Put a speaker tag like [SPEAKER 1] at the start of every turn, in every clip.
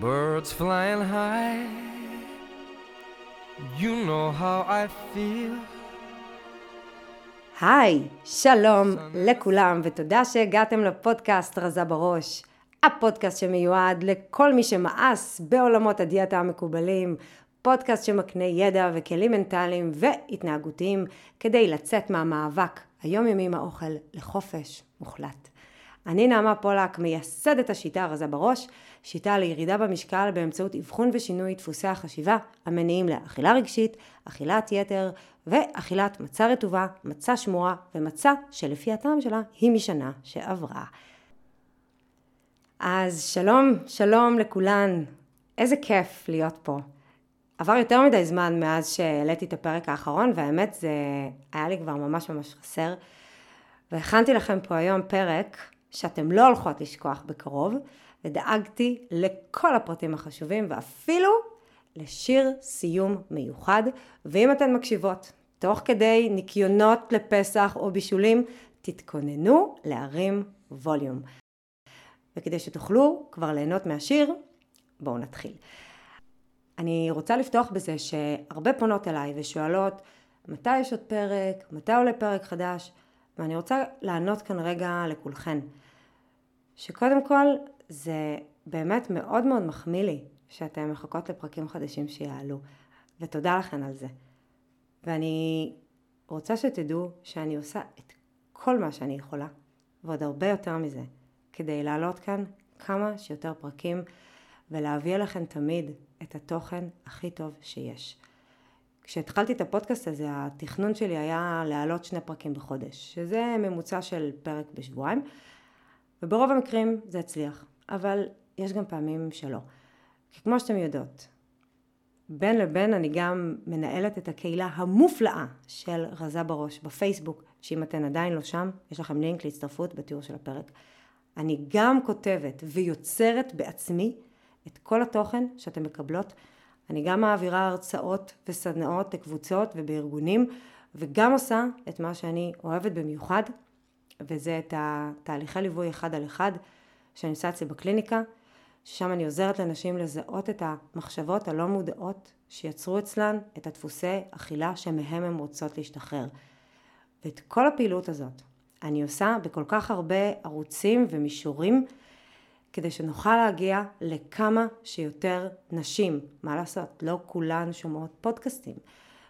[SPEAKER 1] Birds flying high. You know how I feel.
[SPEAKER 2] היי, שלום לכולם ותודה שהגעתם לפודקאסט רזה בראש. הפודקאסט שמיועד לכל מי שמאס בעולמות הדיאטה המקובלים, פודקאסט שמקנה ידע וכלים מנטליים והתנהגותיים כדי לצאת מהמאבק היומיומי עם האוכל לחופש מוחלט. אני נעמה פולק, מייסדת השיטה הרזה בראש, שיטה לירידה במשקל באמצעות אבחון ושינוי דפוסי החשיבה המניעים לאכילה רגשית, אכילת יתר ואכילת מצה רטובה, מצה שמורה ומצה שלפי הטעם שלה היא משנה שעברה. אז שלום, שלום לכולן. איזה כיף להיות פה. עבר יותר מדי זמן מאז שהעליתי את הפרק האחרון, והאמת זה היה לי כבר ממש ממש חסר. והכנתי לכם פה היום פרק שאתם לא הולכות לשכוח בקרוב, ודאגתי לכל הפרטים החשובים, ואפילו לשיר סיום מיוחד. ואם אתן מקשיבות תוך כדי ניקיונות לפסח או בישולים, תתכוננו להרים ווליום. וכדי שתוכלו כבר ליהנות מהשיר, בואו נתחיל. אני רוצה לפתוח בזה שהרבה פונות אליי ושואלות מתי יש עוד פרק, מתי עולה פרק חדש, ואני רוצה לענות כאן רגע לכולכן. שקודם כל זה באמת מאוד מאוד מחמיא לי שאתן מחכות לפרקים חדשים שיעלו, ותודה לכן על זה. ואני רוצה שתדעו שאני עושה את כל מה שאני יכולה, ועוד הרבה יותר מזה, כדי להעלות כאן כמה שיותר פרקים ולהביא אליכם תמיד את התוכן הכי טוב שיש. כשהתחלתי את הפודקאסט הזה, התכנון שלי היה להעלות שני פרקים בחודש, שזה ממוצע של פרק בשבועיים, וברוב המקרים זה הצליח, אבל יש גם פעמים שלא. כי כמו שאתם יודעות, בין לבין אני גם מנהלת את הקהילה המופלאה של רזה בראש בפייסבוק, שאם אתן עדיין לא שם, יש לכם לינק להצטרפות בתיאור של הפרק. אני גם כותבת ויוצרת בעצמי את כל התוכן שאתן מקבלות. אני גם מעבירה הרצאות וסדנאות לקבוצות ובארגונים, וגם עושה את מה שאני אוהבת במיוחד, וזה את התהליכי ליווי אחד על אחד שאני עושה אצלי בקליניקה, ששם אני עוזרת לנשים לזהות את המחשבות הלא מודעות שיצרו אצלן את הדפוסי אכילה שמהם הן רוצות להשתחרר. ואת כל הפעילות הזאת אני עושה בכל כך הרבה ערוצים ומישורים כדי שנוכל להגיע לכמה שיותר נשים. מה לעשות? לא כולן שומעות פודקאסטים.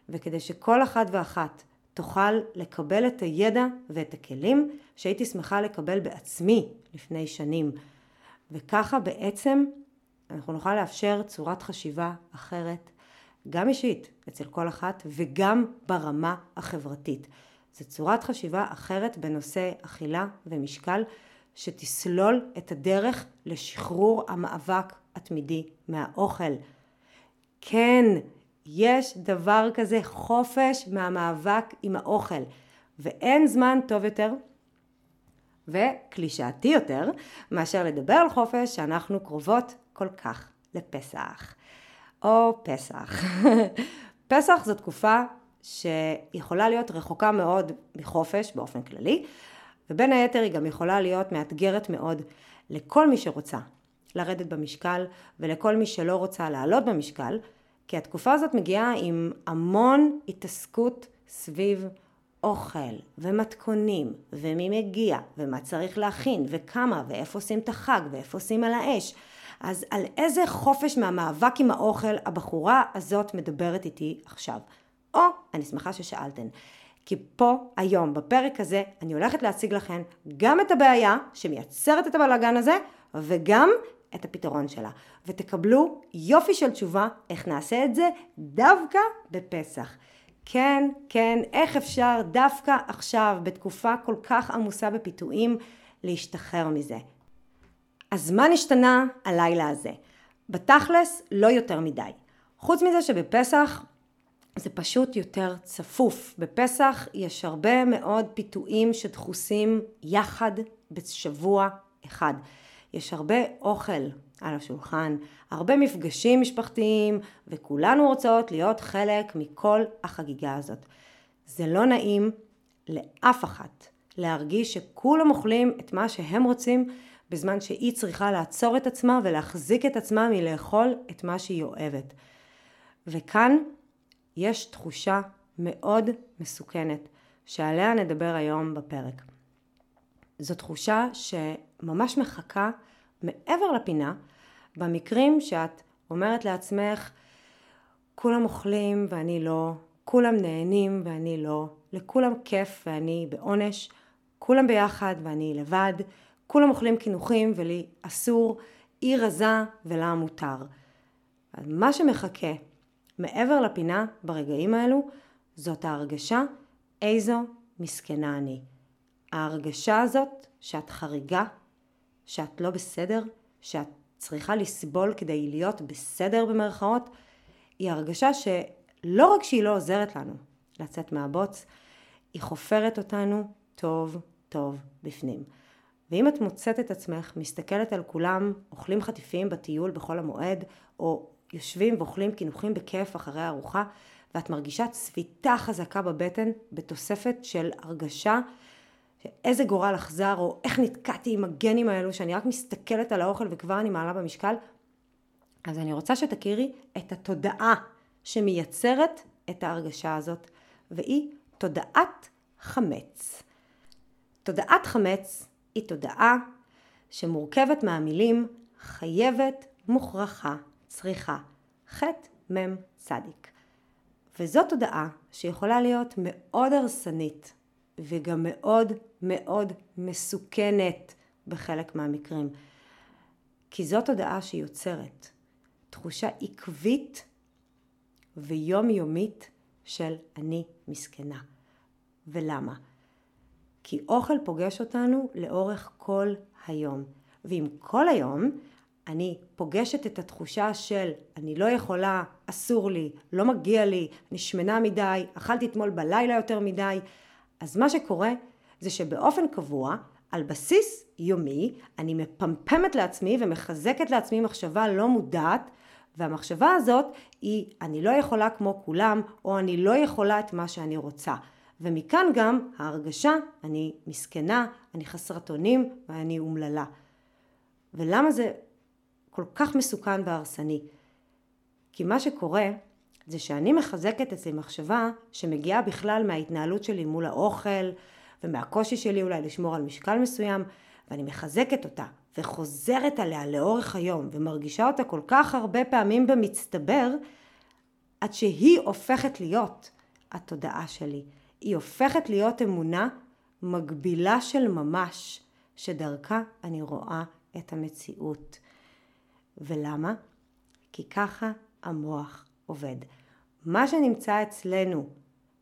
[SPEAKER 2] וכדי שכל אחת ואחת תוכל לקבל את הידע ואת הכלים שהייתי שמחה לקבל בעצמי לפני שנים. וככה בעצם אנחנו נוכל לאפשר צורת חשיבה אחרת, גם אישית אצל כל אחת וגם ברמה החברתית. זו צורת חשיבה אחרת בנושא אכילה ומשקל שתסלול את הדרך לשחרור המאבק התמידי מהאוכל. כן, יש דבר כזה חופש מהמאבק עם האוכל, ואין זמן טוב יותר וקלישאתי יותר מאשר לדבר על חופש שאנחנו קרובות כל כך לפסח. או פסח. פסח זו תקופה שיכולה להיות רחוקה מאוד מחופש באופן כללי, ובין היתר היא גם יכולה להיות מאתגרת מאוד לכל מי שרוצה לרדת במשקל ולכל מי שלא רוצה לעלות במשקל, כי התקופה הזאת מגיעה עם המון התעסקות סביב אוכל ומתכונים ומי מגיע ומה צריך להכין וכמה ואיפה עושים את החג ואיפה עושים על האש. אז על איזה חופש מהמאבק עם האוכל הבחורה הזאת מדברת איתי עכשיו. או, אני שמחה ששאלתן. כי פה, היום, בפרק הזה, אני הולכת להציג לכם גם את הבעיה שמייצרת את הבלאגן הזה, וגם את הפתרון שלה. ותקבלו יופי של תשובה איך נעשה את זה דווקא בפסח. כן, כן, איך אפשר דווקא עכשיו, בתקופה כל כך עמוסה בפיתויים, להשתחרר מזה. אז מה נשתנה הלילה הזה? בתכלס, לא יותר מדי. חוץ מזה שבפסח זה פשוט יותר צפוף. בפסח יש הרבה מאוד פיתויים שדחוסים יחד בשבוע אחד. יש הרבה אוכל על השולחן, הרבה מפגשים משפחתיים, וכולנו רוצות להיות חלק מכל החגיגה הזאת. זה לא נעים לאף אחת להרגיש שכולם אוכלים את מה שהם רוצים, בזמן שהיא צריכה לעצור את עצמה ולהחזיק את עצמה מלאכול את מה שהיא אוהבת. וכאן יש תחושה מאוד מסוכנת, שעליה נדבר היום בפרק. זו תחושה שממש מחכה מעבר לפינה, במקרים שאת אומרת לעצמך, כולם אוכלים ואני לא, כולם נהנים ואני לא, לכולם כיף ואני בעונש, כולם ביחד ואני לבד, כולם אוכלים קינוחים ולי אסור, היא רזה ולה מותר. מה שמחכה מעבר לפינה ברגעים האלו, זאת ההרגשה איזו מסכנה אני. ההרגשה הזאת שאת חריגה, שאת לא בסדר, שאת צריכה לסבול כדי להיות בסדר במרכאות, היא הרגשה שלא רק שהיא לא עוזרת לנו לצאת מהבוץ, היא חופרת אותנו טוב טוב בפנים. ואם את מוצאת את עצמך מסתכלת על כולם אוכלים חטיפים בטיול בחול המועד, או יושבים ואוכלים קינוחים בכיף אחרי הארוחה, ואת מרגישה צביטה חזקה בבטן בתוספת של הרגשה איזה גורל אכזר, או איך נתקעתי עם הגנים האלו, שאני רק מסתכלת על האוכל וכבר אני מעלה במשקל, אז אני רוצה שתכירי את התודעה שמייצרת את ההרגשה הזאת, והיא תודעת חמץ. תודעת חמץ היא תודעה שמורכבת מהמילים חייבת, מוכרחה, צריכה, חטא, מ', צדיק. וזו תודעה שיכולה להיות מאוד הרסנית וגם מאוד מאוד מסוכנת בחלק מהמקרים. כי זו תודעה שיוצרת תחושה עקבית ויומיומית של אני מסכנה. ולמה? כי אוכל פוגש אותנו לאורך כל היום. ואם כל היום אני פוגשת את התחושה של אני לא יכולה, אסור לי, לא מגיע לי, אני שמנה מדי, אכלתי אתמול בלילה יותר מדי, אז מה שקורה זה שבאופן קבוע, על בסיס יומי, אני מפמפמת לעצמי ומחזקת לעצמי מחשבה לא מודעת, והמחשבה הזאת היא אני לא יכולה כמו כולם, או אני לא יכולה את מה שאני רוצה. ומכאן גם ההרגשה, אני מסכנה, אני חסרת אונים ואני אומללה. ולמה זה כל כך מסוכן והרסני? כי מה שקורה זה שאני מחזקת אצלי מחשבה שמגיעה בכלל מההתנהלות שלי מול האוכל ומהקושי שלי אולי לשמור על משקל מסוים ואני מחזקת אותה וחוזרת עליה לאורך היום ומרגישה אותה כל כך הרבה פעמים במצטבר עד שהיא הופכת להיות התודעה שלי. היא הופכת להיות אמונה מגבילה של ממש שדרכה אני רואה את המציאות. ולמה? כי ככה המוח עובד. מה שנמצא אצלנו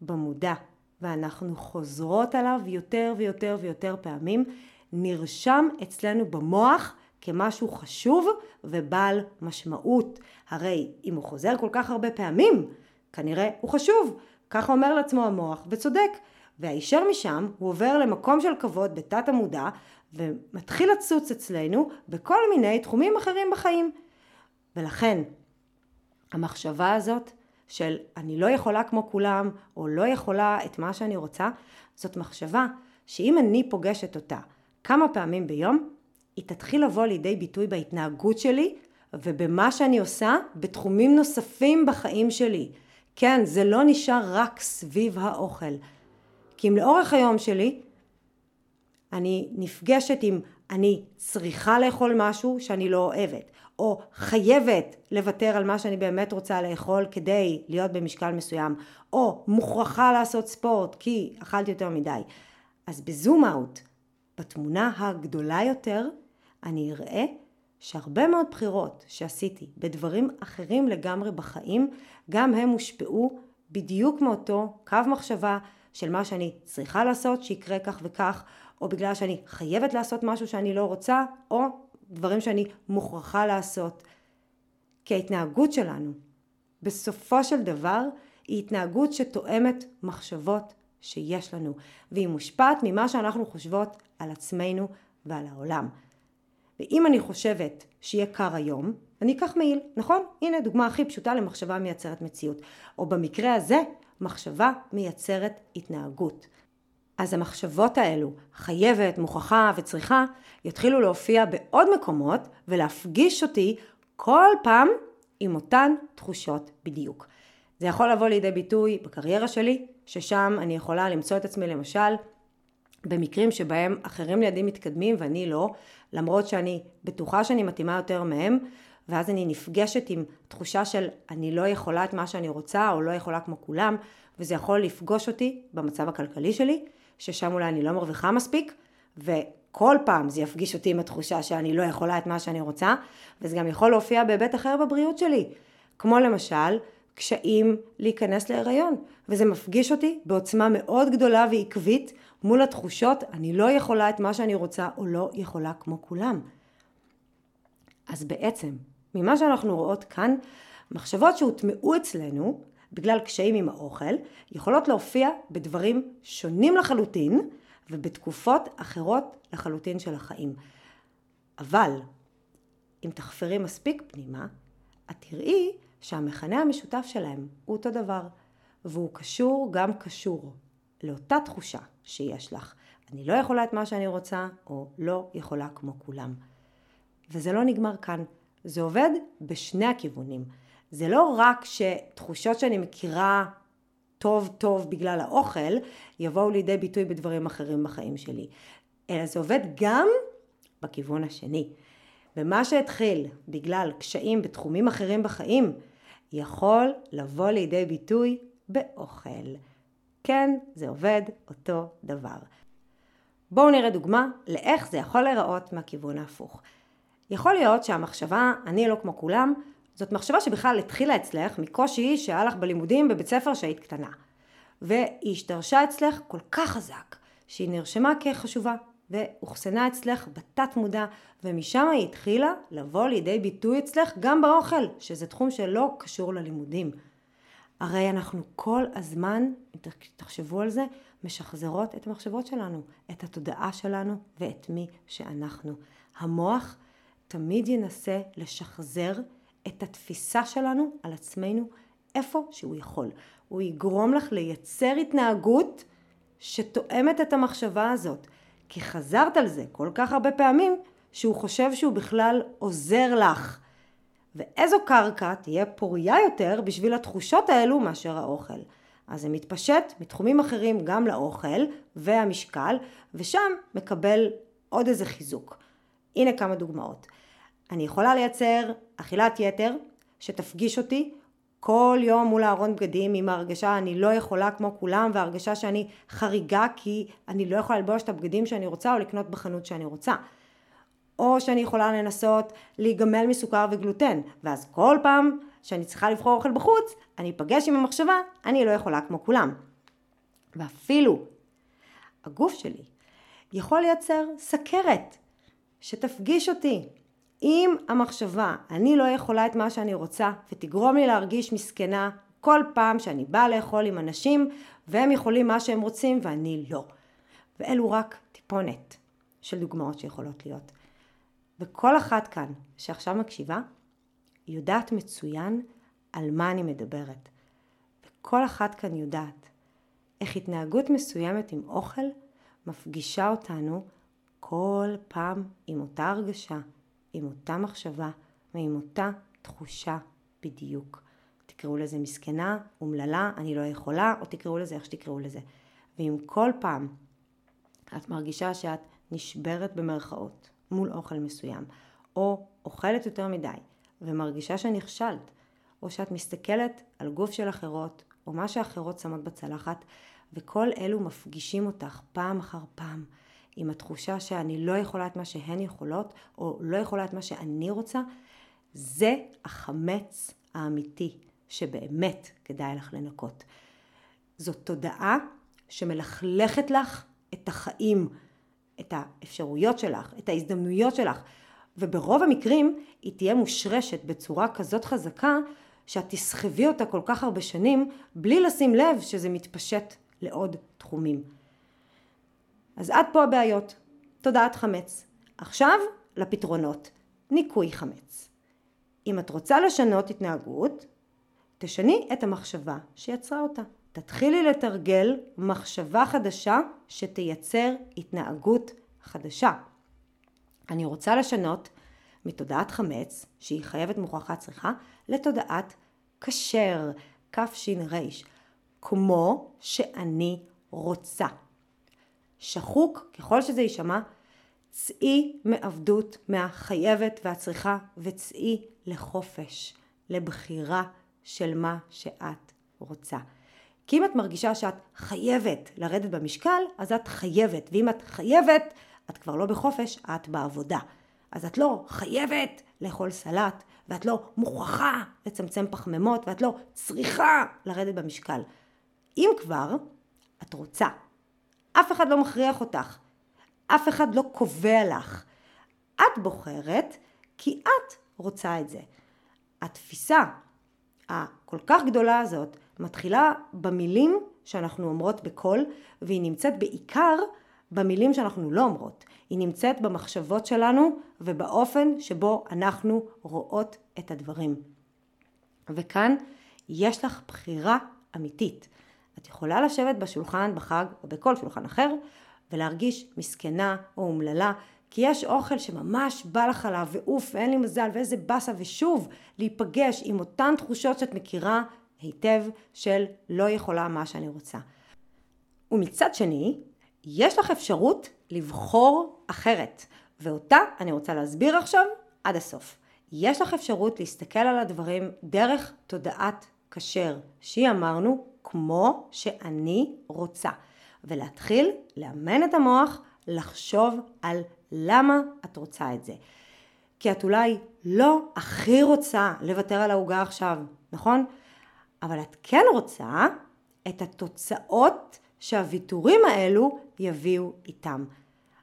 [SPEAKER 2] במודע ואנחנו חוזרות עליו יותר ויותר ויותר פעמים, נרשם אצלנו במוח כמשהו חשוב ובעל משמעות. הרי אם הוא חוזר כל כך הרבה פעמים, כנראה הוא חשוב. ככה אומר לעצמו המוח, וצודק. והישר משם הוא עובר למקום של כבוד בתת המודע ומתחיל לצוץ אצלנו בכל מיני תחומים אחרים בחיים. ולכן המחשבה הזאת של אני לא יכולה כמו כולם, או לא יכולה את מה שאני רוצה, זאת מחשבה שאם אני פוגשת אותה כמה פעמים ביום, היא תתחיל לבוא לידי ביטוי בהתנהגות שלי ובמה שאני עושה בתחומים נוספים בחיים שלי. כן, זה לא נשאר רק סביב האוכל. כי אם לאורך היום שלי אני נפגשת עם אני צריכה לאכול משהו שאני לא אוהבת, או חייבת לוותר על מה שאני באמת רוצה לאכול כדי להיות במשקל מסוים, או מוכרחה לעשות ספורט כי אכלתי יותר מדי. אז בזום אאוט, בתמונה הגדולה יותר, אני אראה שהרבה מאוד בחירות שעשיתי בדברים אחרים לגמרי בחיים, גם הם הושפעו בדיוק מאותו קו מחשבה של מה שאני צריכה לעשות שיקרה כך וכך, או בגלל שאני חייבת לעשות משהו שאני לא רוצה, או דברים שאני מוכרחה לעשות. כי ההתנהגות שלנו, בסופו של דבר, היא התנהגות שתואמת מחשבות שיש לנו, והיא מושפעת ממה שאנחנו חושבות על עצמנו ועל העולם. ואם אני חושבת שיהיה קר היום, אני אקח מעיל, נכון? הנה דוגמה הכי פשוטה למחשבה מייצרת מציאות. או במקרה הזה, מחשבה מייצרת התנהגות. אז המחשבות האלו, חייבת, מוכרחה וצריכה, יתחילו להופיע בעוד מקומות ולהפגיש אותי כל פעם עם אותן תחושות בדיוק. זה יכול לבוא לידי ביטוי בקריירה שלי, ששם אני יכולה למצוא את עצמי למשל במקרים שבהם אחרים לידי מתקדמים ואני לא, למרות שאני בטוחה שאני מתאימה יותר מהם, ואז אני נפגשת עם תחושה של אני לא יכולה את מה שאני רוצה או לא יכולה כמו כולם, וזה יכול לפגוש אותי במצב הכלכלי שלי, ששם אולי אני לא מרוויחה מספיק, וכל פעם זה יפגיש אותי עם התחושה שאני לא יכולה את מה שאני רוצה, וזה גם יכול להופיע בהיבט אחר בבריאות שלי, כמו למשל קשיים להיכנס להיריון, וזה מפגיש אותי בעוצמה מאוד גדולה ועקבית מול התחושות אני לא יכולה את מה שאני רוצה או לא יכולה כמו כולם. אז בעצם, ממה שאנחנו רואות כאן, מחשבות שהוטמעו אצלנו בגלל קשיים עם האוכל, יכולות להופיע בדברים שונים לחלוטין ובתקופות אחרות לחלוטין של החיים. אבל אם תחפרי מספיק פנימה, את תראי שהמכנה המשותף שלהם הוא אותו דבר, והוא קשור גם קשור לאותה תחושה שיש לך. אני לא יכולה את מה שאני רוצה, או לא יכולה כמו כולם. וזה לא נגמר כאן, זה עובד בשני הכיוונים. זה לא רק שתחושות שאני מכירה טוב טוב בגלל האוכל, יבואו לידי ביטוי בדברים אחרים בחיים שלי, אלא זה עובד גם בכיוון השני. ומה שהתחיל בגלל קשיים בתחומים אחרים בחיים, יכול לבוא לידי ביטוי באוכל. כן, זה עובד אותו דבר. בואו נראה דוגמה לאיך זה יכול להיראות מהכיוון ההפוך. יכול להיות שהמחשבה, אני לא כמו כולם, זאת מחשבה שבכלל התחילה אצלך מקושי שהיה לך בלימודים בבית ספר שהיית קטנה. והיא השתרשה אצלך כל כך חזק, שהיא נרשמה כחשובה, ואוחסנה אצלך בתת מודע, ומשם היא התחילה לבוא לידי ביטוי אצלך גם באוכל, שזה תחום שלא קשור ללימודים. הרי אנחנו כל הזמן, אם תחשבו על זה, משחזרות את המחשבות שלנו, את התודעה שלנו ואת מי שאנחנו. המוח תמיד ינסה לשחזר את התפיסה שלנו על עצמנו איפה שהוא יכול. הוא יגרום לך לייצר התנהגות שתואמת את המחשבה הזאת. כי חזרת על זה כל כך הרבה פעמים, שהוא חושב שהוא בכלל עוזר לך. ואיזו קרקע תהיה פוריה יותר בשביל התחושות האלו מאשר האוכל. אז זה מתפשט מתחומים אחרים גם לאוכל והמשקל, ושם מקבל עוד איזה חיזוק. הנה כמה דוגמאות. אני יכולה לייצר אכילת יתר שתפגיש אותי כל יום מול הארון בגדים עם ההרגשה אני לא יכולה כמו כולם והרגשה שאני חריגה כי אני לא יכולה ללבוש את הבגדים שאני רוצה או לקנות בחנות שאני רוצה. או שאני יכולה לנסות להיגמל מסוכר וגלוטן ואז כל פעם שאני צריכה לבחור אוכל בחוץ אני אפגש עם המחשבה אני לא יכולה כמו כולם. ואפילו הגוף שלי יכול לייצר סכרת שתפגיש אותי אם המחשבה אני לא יכולה את מה שאני רוצה ותגרום לי להרגיש מסכנה כל פעם שאני באה לאכול עם אנשים והם יכולים מה שהם רוצים ואני לא. ואלו רק טיפונת של דוגמאות שיכולות להיות. וכל אחת כאן שעכשיו מקשיבה יודעת מצוין על מה אני מדברת. וכל אחת כאן יודעת איך התנהגות מסוימת עם אוכל מפגישה אותנו כל פעם עם אותה הרגשה, עם אותה מחשבה ועם אותה תחושה בדיוק. תקראו לזה מסכנה, אומללה, אני לא יכולה, או תקראו לזה איך שתקראו לזה. ואם כל פעם את מרגישה שאת נשברת במרכאות מול אוכל מסוים, או אוכלת יותר מדי, ומרגישה שנכשלת, או שאת מסתכלת על גוף של אחרות, או מה שאחרות שמות בצלחת, וכל אלו מפגישים אותך פעם אחר פעם עם התחושה שאני לא יכולה את מה שהן יכולות, או לא יכולה את מה שאני רוצה, זה החמץ האמיתי שבאמת כדאי לך לנקות. זאת תודעה שמלכלכת לך את החיים, את האפשרויות שלך, את ההזדמנויות שלך, וברוב המקרים היא תהיה מושרשת בצורה כזאת חזקה שאת תסחבי אותה כל כך הרבה שנים בלי לשים לב שזה מתפשט לעוד תחומים. אז עד פה הבעיות. תודעת חמץ. עכשיו לפתרונות. ניקוי חמץ. אם את רוצה לשנות התנהגות, תשני את המחשבה שיצרה אותה. תתחילי לתרגל מחשבה חדשה שתייצר התנהגות חדשה. אני רוצה לשנות מתודעת חמץ, שהיא חייבת מוכרחה צריכה, לתודעת כשר, כש.ר, כמו שאני רוצה. שחוק, ככל שזה יישמע, צאי מעבדות, מהחייבת והצריכה, וצאי לחופש, לבחירה של מה שאת רוצה. כי אם את מרגישה שאת חייבת לרדת במשקל, אז את חייבת, ואם את חייבת, את כבר לא בחופש, את בעבודה. אז את לא חייבת לאכול סלט, ואת לא מוכרחה לצמצם פחמימות, ואת לא צריכה לרדת במשקל. אם כבר, את רוצה. אף אחד לא מכריח אותך. אף אחד לא קובע לך. את בוחרת כי את רוצה את זה. התפיסה הכל כך גדולה הזאת מתחילה במילים שאנחנו אומרות בקול, והיא נמצאת בעיקר במילים שאנחנו לא אומרות. היא נמצאת במחשבות שלנו ובאופן שבו אנחנו רואות את הדברים. וכאן יש לך בחירה אמיתית. את יכולה לשבת בשולחן בחג או בכל שולחן אחר ולהרגיש מסכנה או אומללה כי יש אוכל שממש בא לך עליו ואוף ואין לי מזל ואיזה באסה ושוב להיפגש עם אותן תחושות שאת מכירה היטב של לא יכולה מה שאני רוצה. ומצד שני, יש לך אפשרות לבחור אחרת, ואותה אני רוצה להסביר עכשיו עד הסוף. יש לך אפשרות להסתכל על הדברים דרך תודעת כשר, שהיא אמרנו כמו שאני רוצה, ולהתחיל לאמן את המוח לחשוב על למה את רוצה את זה. כי את אולי לא הכי רוצה לוותר על העוגה עכשיו, נכון? אבל את כן רוצה את התוצאות שהוויתורים האלו יביאו איתם.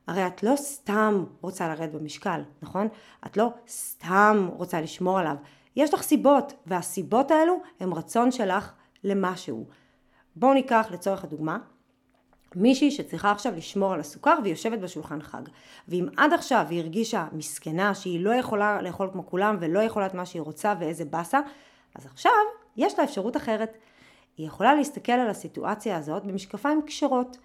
[SPEAKER 2] הרי את לא סתם רוצה לרדת במשקל, נכון? את לא סתם רוצה לשמור עליו. יש לך סיבות, והסיבות האלו הם רצון שלך למשהו. בואו ניקח לצורך הדוגמה מישהי שצריכה עכשיו לשמור על הסוכר והיא יושבת בשולחן חג. ואם עד עכשיו היא הרגישה מסכנה שהיא לא יכולה לאכול כמו כולם ולא יכולה את מה שהיא רוצה ואיזה באסה, אז עכשיו יש לה אפשרות אחרת. היא יכולה להסתכל על הסיטואציה הזאת במשקפיים כשרות.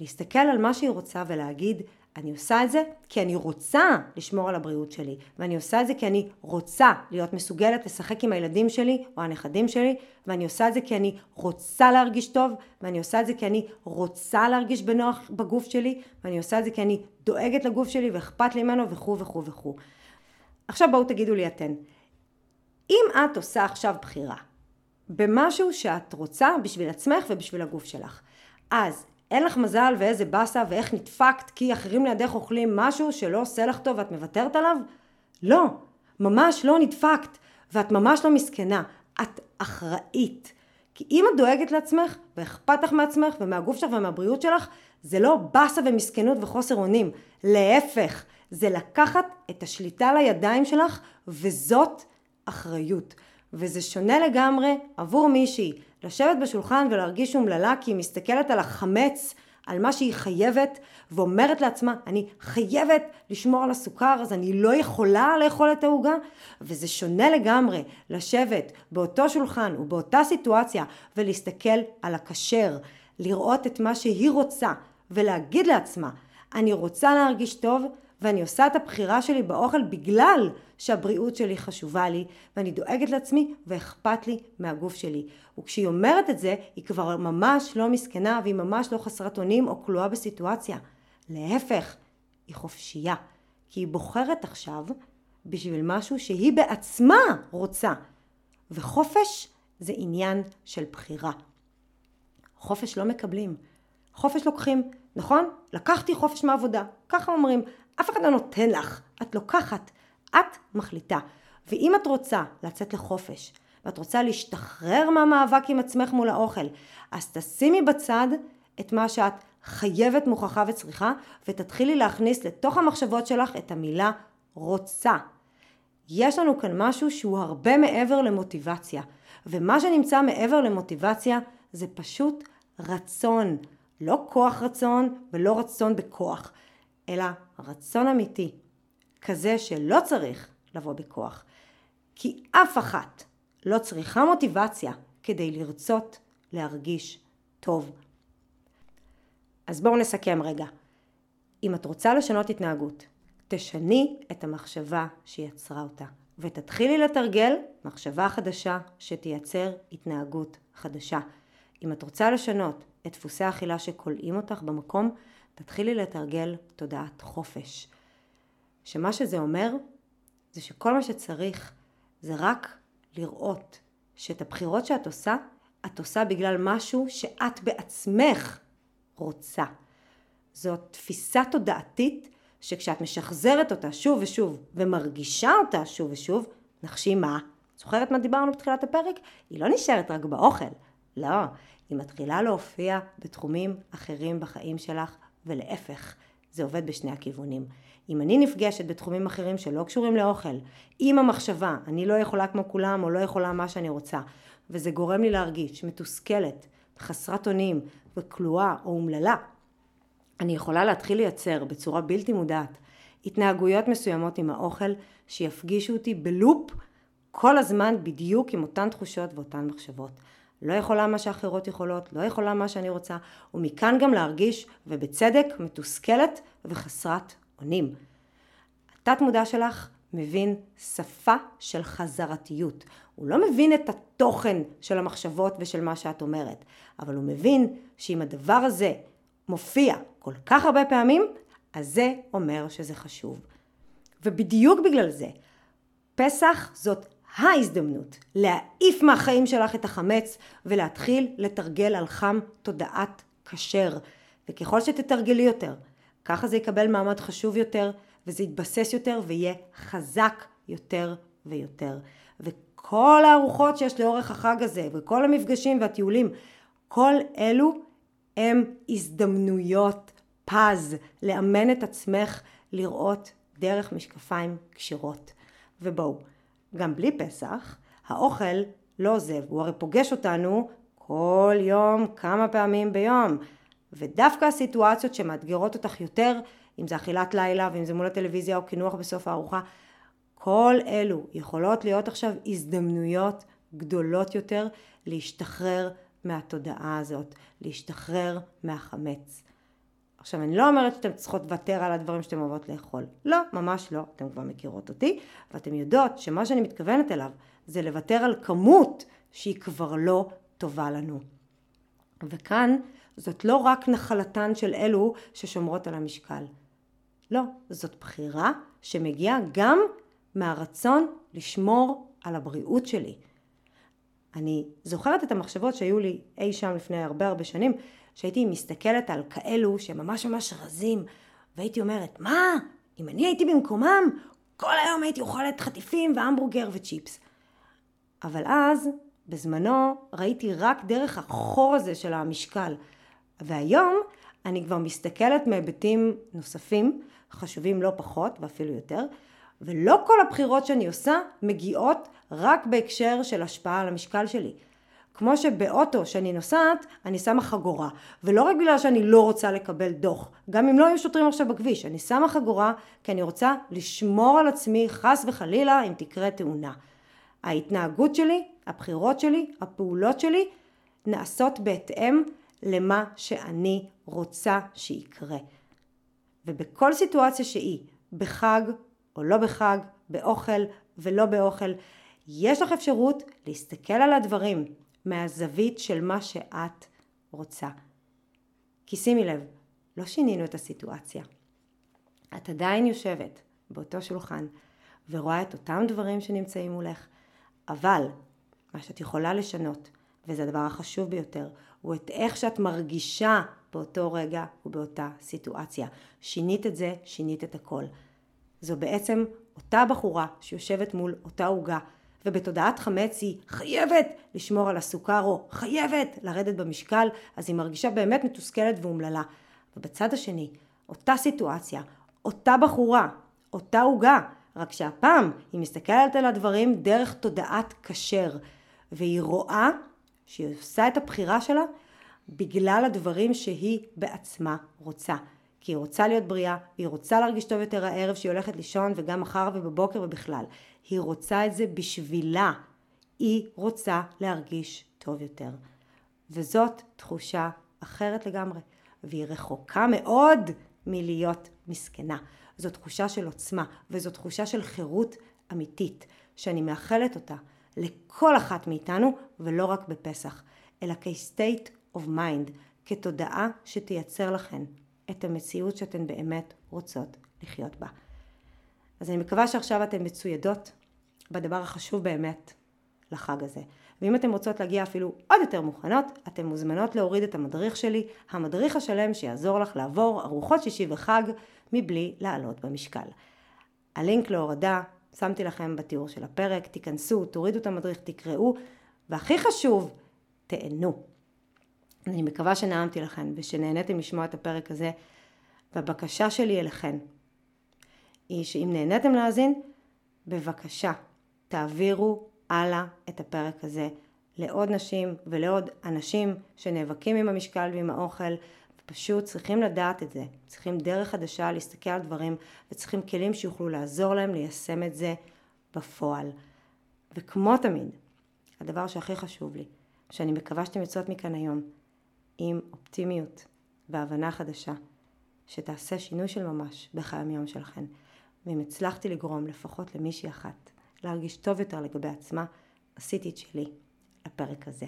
[SPEAKER 2] להסתכל על מה שהיא רוצה ולהגיד, אני עושה את זה כי אני רוצה לשמור על הבריאות שלי, ואני עושה את זה כי אני רוצה להיות מסוגלת לשחק עם הילדים שלי או הנכדים שלי, ואני עושה את זה כי אני רוצה להרגיש טוב, ואני עושה את זה כי אני רוצה להרגיש בנוח בגוף שלי, ואני עושה את זה כי אני דואגת לגוף שלי ואכפת לי ממנו וכו' וכו' וכו'. עכשיו בואו תגידו לי אתן, אם את עושה עכשיו בחירה במשהו שאת רוצה בשביל עצמך ובשביל הגוף שלך, אז אין לך מזל ואיזה באסה ואיך נדפקת כי אחרים לידך אוכלים משהו שלא עושה לך טוב ואת מוותרת עליו? לא, ממש לא נדפקת ואת ממש לא מסכנה, את אחראית. כי אם את דואגת לעצמך ואכפת לך מעצמך ומהגוף שלך ומהבריאות שלך, זה לא באסה ומסכנות וחוסר אונים, להפך, זה לקחת את השליטה לידיים שלך וזאת אחריות. וזה שונה לגמרי עבור מישהי לשבת בשולחן ולהרגיש אומללה כי היא מסתכלת על החמץ, על מה שהיא חייבת, ואומרת לעצמה, אני חייבת לשמור על הסוכר, אז אני לא יכולה לאכול את העוגה, וזה שונה לגמרי לשבת באותו שולחן ובאותה סיטואציה ולהסתכל על הכשר, לראות את מה שהיא רוצה, ולהגיד לעצמה, אני רוצה להרגיש טוב, ואני עושה את הבחירה שלי באוכל בגלל שהבריאות שלי חשובה לי ואני דואגת לעצמי ואכפת לי מהגוף שלי. וכשהיא אומרת את זה היא כבר ממש לא מסכנה והיא ממש לא חסרת אונים או כלואה בסיטואציה. להפך, היא חופשייה. כי היא בוחרת עכשיו בשביל משהו שהיא בעצמה רוצה. וחופש זה עניין של בחירה. חופש לא מקבלים. חופש לוקחים, נכון? לקחתי חופש מעבודה, ככה אומרים. אף אחד לא נותן לך, את לוקחת, את מחליטה. ואם את רוצה לצאת לחופש, ואת רוצה להשתחרר מהמאבק עם עצמך מול האוכל, אז תשימי בצד את מה שאת חייבת, מוכרחה וצריכה, ותתחילי להכניס לתוך המחשבות שלך את המילה רוצה. יש לנו כאן משהו שהוא הרבה מעבר למוטיבציה, ומה שנמצא מעבר למוטיבציה זה פשוט רצון, לא כוח רצון ולא רצון בכוח, אלא רצון אמיתי, כזה שלא צריך לבוא בכוח. כי אף אחת לא צריכה מוטיבציה כדי לרצות להרגיש טוב. אז בואו נסכם רגע. אם את רוצה לשנות התנהגות, תשני את המחשבה שיצרה אותה, ותתחילי לתרגל מחשבה חדשה שתייצר התנהגות חדשה. אם את רוצה לשנות את דפוסי האכילה שכולאים אותך במקום, תתחילי לתרגל תודעת חופש. שמה שזה אומר, זה שכל מה שצריך זה רק לראות שאת הבחירות שאת עושה, את עושה בגלל משהו שאת בעצמך רוצה. זאת תפיסה תודעתית שכשאת משחזרת אותה שוב ושוב ומרגישה אותה שוב ושוב, נחשי מה? זוכרת מה דיברנו בתחילת הפרק? היא לא נשארת רק באוכל. לא, היא מתחילה להופיע בתחומים אחרים בחיים שלך, ולהפך, זה עובד בשני הכיוונים. אם אני נפגשת בתחומים אחרים שלא קשורים לאוכל, עם המחשבה, אני לא יכולה כמו כולם או לא יכולה מה שאני רוצה, וזה גורם לי להרגיש מתוסכלת, חסרת אונים וכלואה או אומללה, אני יכולה להתחיל לייצר בצורה בלתי מודעת התנהגויות מסוימות עם האוכל שיפגישו אותי בלופ כל הזמן בדיוק עם אותן תחושות ואותן מחשבות. לא יכולה מה שאחרות יכולות, לא יכולה מה שאני רוצה, ומכאן גם להרגיש, ובצדק, מתוסכלת וחסרת אונים. התת מודע שלך מבין שפה של חזרתיות. הוא לא מבין את התוכן של המחשבות ושל מה שאת אומרת, אבל הוא מבין שאם הדבר הזה מופיע כל כך הרבה פעמים, אז זה אומר שזה חשוב. ובדיוק בגלל זה, פסח זאת ההזדמנות להעיף מהחיים שלך את החמץ ולהתחיל לתרגל על חם תודעת כשר. וככל שתתרגלי יותר, ככה זה יקבל מעמד חשוב יותר, וזה יתבסס יותר ויהיה חזק יותר ויותר. וכל הארוחות שיש לאורך החג הזה, וכל המפגשים והטיולים, כל אלו הם הזדמנויות פז לאמן את עצמך לראות דרך משקפיים קשירות. ובואו, גם בלי פסח, האוכל לא עוזב, הוא הרי פוגש אותנו כל יום, כמה פעמים ביום. ודווקא הסיטואציות שמאתגרות אותך יותר, אם זה אכילת לילה ואם זה מול הטלוויזיה או קינוח בסוף הארוחה, כל אלו יכולות להיות עכשיו הזדמנויות גדולות יותר להשתחרר מהתודעה הזאת, להשתחרר מהחמץ. עכשיו אני לא אומרת שאתן צריכות לוותר על הדברים שאתן אוהבות לאכול. לא, ממש לא. אתן כבר מכירות אותי, ואתן יודעות שמה שאני מתכוונת אליו זה לוותר על כמות שהיא כבר לא טובה לנו. וכאן זאת לא רק נחלתן של אלו ששומרות על המשקל. לא, זאת בחירה שמגיעה גם מהרצון לשמור על הבריאות שלי. אני זוכרת את המחשבות שהיו לי אי שם לפני הרבה הרבה שנים, שהייתי מסתכלת על כאלו שממש ממש רזים, והייתי אומרת, מה? אם אני הייתי במקומם, כל היום הייתי אוכלת חטיפים והמבורגר וצ'יפס. אבל אז, בזמנו, ראיתי רק דרך החור הזה של המשקל. והיום אני כבר מסתכלת מהיבטים נוספים, חשובים לא פחות ואפילו יותר, ולא כל הבחירות שאני עושה מגיעות רק בהקשר של השפעה על המשקל שלי. כמו שבאוטו שאני נוסעת, אני שמה חגורה. ולא רק בגלל שאני לא רוצה לקבל דוח. גם אם לא היו שוטרים עכשיו בכביש, אני שמה חגורה כי אני רוצה לשמור על עצמי חס וחלילה אם תקרה תאונה. ההתנהגות שלי, הבחירות שלי, הפעולות שלי, נעשות בהתאם למה שאני רוצה שיקרה. ובכל סיטואציה שהיא, בחג או לא בחג, באוכל ולא באוכל, יש לך אפשרות להסתכל על הדברים מהזווית של מה שאת רוצה. כי שימי לב, לא שינינו את הסיטואציה. את עדיין יושבת באותו שולחן ורואה את אותם דברים שנמצאים מולך, אבל מה שאת יכולה לשנות, וזה הדבר החשוב ביותר, הוא את איך שאת מרגישה באותו רגע ובאותה סיטואציה. שינית את זה, שינית את הכל. זו בעצם אותה בחורה שיושבת מול אותה עוגה ובתודעת חמץ היא חייבת לשמור על הסוכר או חייבת לרדת במשקל, אז היא מרגישה באמת מתוסכלת ואומללה. ובצד השני, אותה סיטואציה, אותה בחורה, אותה עוגה, רק שהפעם היא מסתכלת על הדברים דרך תודעת כשר, והיא רואה שהיא עושה את הבחירה שלה בגלל הדברים שהיא בעצמה רוצה. כי היא רוצה להיות בריאה, והיא רוצה להרגיש טוב יותר הערב שהיא הולכת לישון וגם מחר ובבוקר ובכלל. היא רוצה את זה בשבילה. היא רוצה להרגיש טוב יותר. וזאת תחושה אחרת לגמרי, והיא רחוקה מאוד מלהיות מסכנה. זו תחושה של עוצמה, וזו תחושה של חירות אמיתית, שאני מאחלת אותה לכל אחת מאיתנו, ולא רק בפסח, אלא כ-state of mind, כתודעה שתייצר לכן את המציאות שאתן באמת רוצות לחיות בה. אז אני מקווה שעכשיו אתן מצוידות בדבר החשוב באמת לחג הזה. ואם אתן רוצות להגיע אפילו עוד יותר מוכנות, אתן מוזמנות להוריד את המדריך שלי, המדריך השלם שיעזור לך לעבור ארוחות שישי וחג מבלי לעלות במשקל. הלינק להורדה שמתי לכם בתיאור של הפרק, תיכנסו, תורידו את המדריך, תקראו, והכי חשוב, תהנו. אני מקווה שנעמתי לכם ושנהניתם לשמוע את הפרק הזה, והבקשה שלי אליכן היא שאם נהניתם להאזין, בבקשה, תעבירו הלאה את הפרק הזה לעוד נשים ולעוד אנשים שנאבקים עם המשקל ועם האוכל, ופשוט צריכים לדעת את זה. צריכים דרך חדשה להסתכל על דברים, וצריכים כלים שיוכלו לעזור להם ליישם את זה בפועל. וכמו תמיד, הדבר שהכי חשוב לי, שאני מקווה שאתם יוצאות מכאן היום, עם אופטימיות והבנה חדשה, שתעשה שינוי של ממש בחיי היום שלכם. ואם הצלחתי לגרום לפחות למישהי אחת להרגיש טוב יותר לגבי עצמה, עשיתי את שלי לפרק הזה.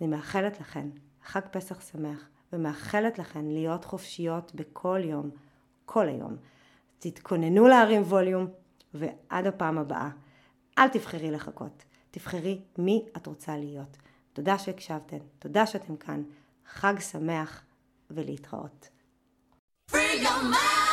[SPEAKER 2] אני מאחלת לכן חג פסח שמח, ומאחלת לכן להיות חופשיות בכל יום, כל היום. תתכוננו להרים ווליום, ועד הפעם הבאה, אל תבחרי לחכות, תבחרי מי את רוצה להיות. תודה שהקשבתן, תודה שאתם כאן, חג שמח ולהתראות. Free your mind.